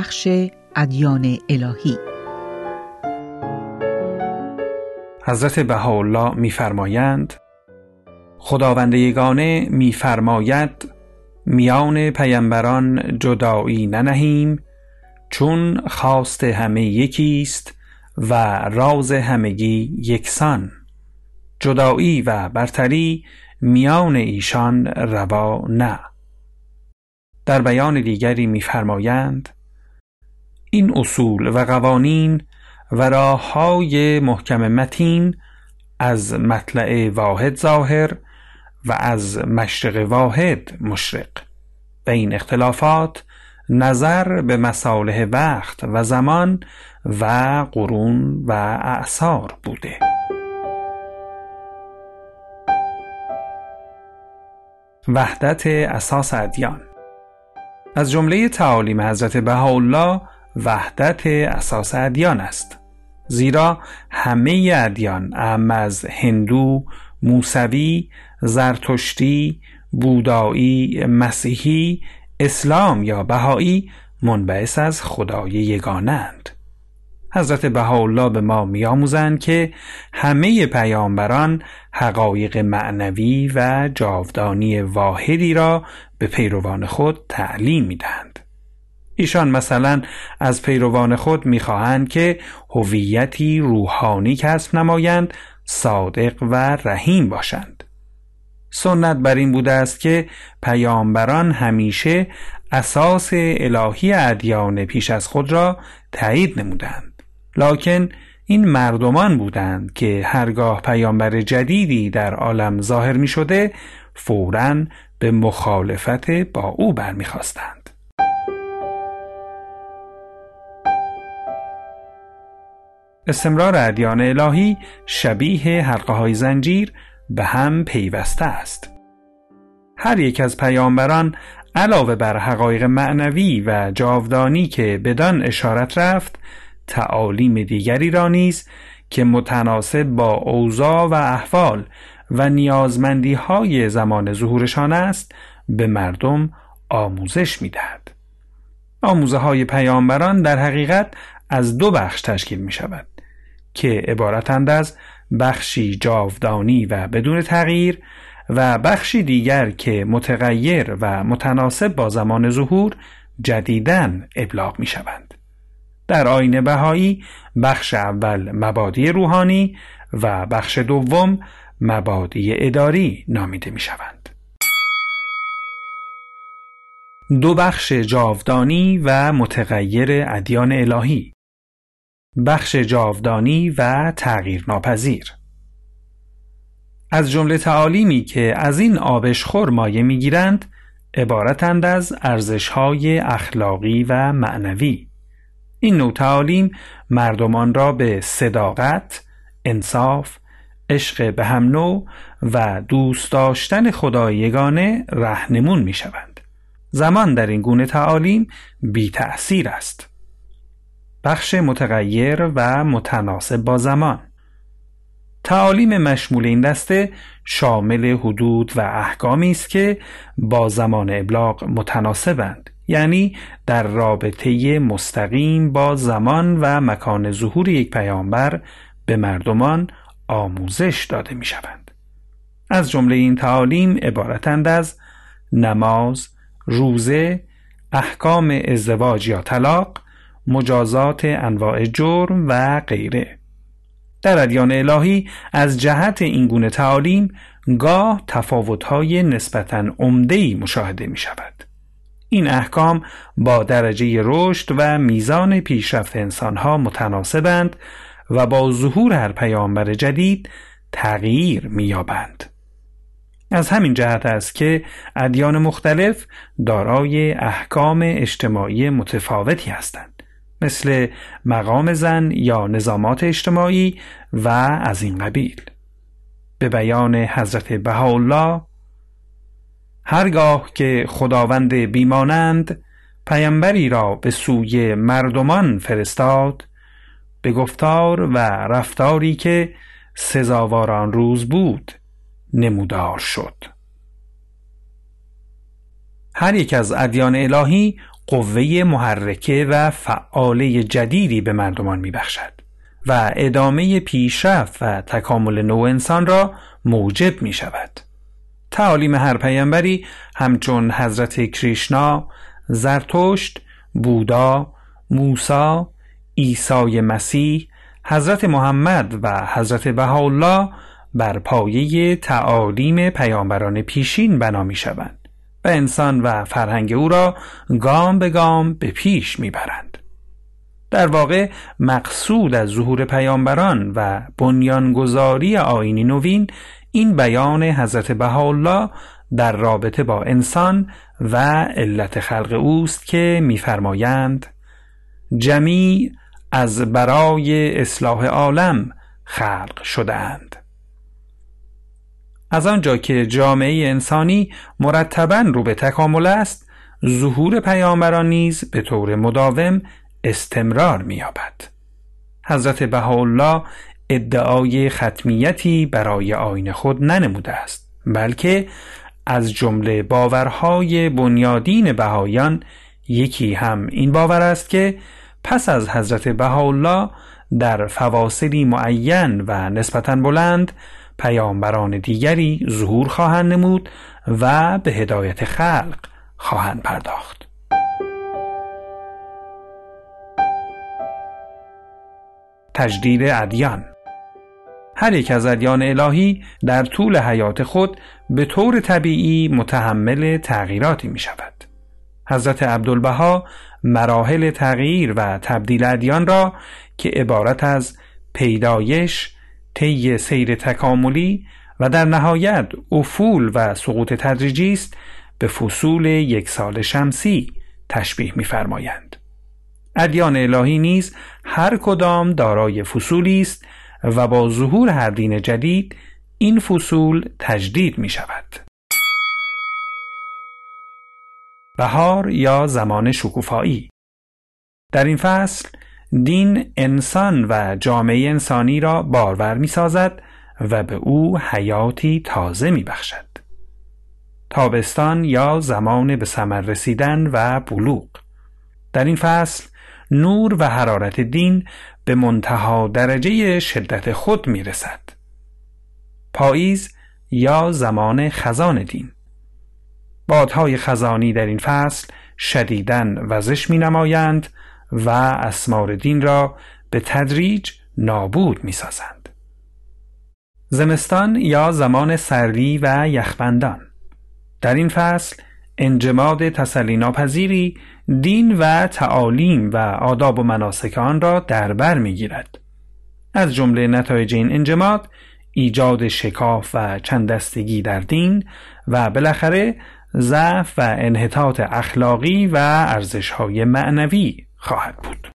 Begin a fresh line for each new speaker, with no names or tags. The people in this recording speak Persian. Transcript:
بخش ادیان الهی.
حضرت بهاءالله میفرمایند خداوند یگانه میفرماید میان پیامبران جدایی ننهیم چون خواست همه یکیست و راز همگی یکسان. جدایی و برتری میان ایشان روا نه. در بیان دیگری میفرمایند این اصول و قوانین و راههای محکم متین از مطلع واحد ظاهر و از مشرق واحد مشرق. و این اختلافات نظر به مصالح وقت و زمان و قرون و اعثار بوده. وحدت اساس ادیان. از جمله تعالیم حضرت بهاءالله وحدت اساس ادیان است. زیرا همه ادیان اهم از هندو، موسوی، زرتشتی، بودایی، مسیحی، اسلام یا بهایی منبعث از خدای یگانند. حضرت بهاءالله به ما میآموزند که همه پیامبران حقایق معنوی و جاودانی واحدی را به پیروان خود تعلیم می‌دهند. ایشان مثلا از پیروان خود می‌خواهند که هویتی روحانی کسب نمایند صادق و رحیم باشند سنت بر این بوده است که پیامبران همیشه اساس الهی ادیان پیش از خود را تایید نمودند لکن این مردمان بودند که هرگاه پیامبر جدیدی در عالم ظاهر می شده فوراً به مخالفت با او برمیخواستند. استمرار ادیان الهی شبیه حلقه های زنجیر به هم پیوسته است. هر یک از پیامبران علاوه بر حقایق معنوی و جاودانی که بدان اشارت رفت تعالیم دیگری را نیز که متناسب با اوضاع و احوال و نیازمندی های زمان ظهورشان است به مردم آموزش می دهد. آموزه های پیامبران در حقیقت از دو بخش تشکیل می شود که عبارتند از بخشی جاودانی و بدون تغییر و بخشی دیگر که متغیر و متناسب با زمان ظهور جدیدن ابلاغ می شوند. در آین بهایی بخش اول مبادی روحانی و بخش دوم مبادی اداری نامیده می شوند. دو بخش جاودانی و متغیر ادیان الهی بخش جاودانی و تغییر ناپذیر از جمله تعالیمی که از این آبشخور مایه می‌گیرند عبارتند از ارزشهای اخلاقی و معنوی این نوع تعالیم مردمان را به صداقت، انصاف، عشق به هم نوع و دوست داشتن خدای یگانه رهنمون می شوند. زمان در این گونه تعالیم بی تأثیر است. بخش متغیر و متناسب با زمان تعالیم مشمول این دسته شامل حدود و احکامی است که با زمان ابلاغ متناسبند یعنی در رابطه مستقیم با زمان و مکان ظهور یک پیامبر به مردمان آموزش داده می شوند. از جمله این تعالیم عبارتند از نماز، روزه، احکام ازدواج یا طلاق، مجازات انواع جرم و غیره. در ادیان الهی از جهت این گونه تعالیم گاه تفاوت‌های نسبتاً عمده‌ای مشاهده می شود. این احکام با درجه رشد و میزان پیشرفت انسانها متناسبند و با ظهور هر پیامبر جدید تغییر می‌یابند. از همین جهت است که ادیان مختلف دارای احکام اجتماعی متفاوتی هستند مثل مقام زن یا نظامات اجتماعی و از این قبیل. به بیان حضرت بهاءالله هرگاه که خداوند بیمانند پیامبری را به سوی مردمان فرستاد به گفتار و رفتاری که سزاوار آن روز بود نمودار شد. هر یک از ادیان الهی قوه محرکه و فعاله جدیدی به مردمان میبخشد و ادامه پیشرفت و تکامل نوع انسان را موجب می شود. تعالیم هر پیامبری همچون حضرت کریشنا، زرتشت، بودا، موسا، عیسی مسیح، حضرت محمد و حضرت بهاءالله بر پایه تعالیم پیامبران پیشین بنا می شوند و انسان و فرهنگ او را گام به گام به پیش می برند. در واقع مقصود از ظهور پیامبران و بنیانگذاری آینی نوین این بیان حضرت بهاءالله در رابطه با انسان و علت خلق اوست که میفرمایند جمیع از برای اصلاح عالم خلق شدهاند از آنجا که جامعه انسانی مرتبا رو به تکامل است ظهور پیامبران نیز به طور مداوم استمرار می‌یابد. حضرت بهاءالله ادعای ختمیتی برای آین خود ننموده است بلکه از جمله باورهای بنیادین بهایان یکی هم این باور است که پس از حضرت بهاءالله در فواصلی معین و نسبتا بلند پیامبران دیگری ظهور خواهند نمود و به هدایت خلق خواهند پرداخت تجدید ادیان هر یک از ادیان الهی در طول حیات خود به طور طبیعی متحمل تغییراتی می شود. حضرت عبدالبها مراحل تغییر و تبدیل ادیان را که عبارت از پیدایش، طی سیر تکاملی و در نهایت افول و سقوط تدریجی است به فصول یک سال شمسی تشبیه می‌فرمایند. ادیان الهی نیز هر کدام دارای فصولی است و با ظهور هر دین جدید این فصول تجدید می شود. بهار یا زمان شکوفایی در این فصل دین انسان و جامعه انسانی را بارور می سازد و به او حیاتی تازه می بخشد. تابستان یا زمان به ثمر رسیدن و بلوغ در این فصل نور و حرارت دین به منتها درجه شدت خود می رسد. پاییز یا زمان خزان دین بادهای خزانی در این فصل شدیدن وزش می نمایند و اسمار دین را به تدریج نابود می سازند. زمستان یا زمان سردی و یخبندان در این فصل انجماد تسلی ناپذیری دین و تعالیم و آداب و مناسک آن را در بر می‌گیرد از جمله نتایج این انجماد ایجاد شکاف و چندستگی در دین و بالاخره ضعف و انحطاط اخلاقی و ارزش‌های معنوی خواهد بود.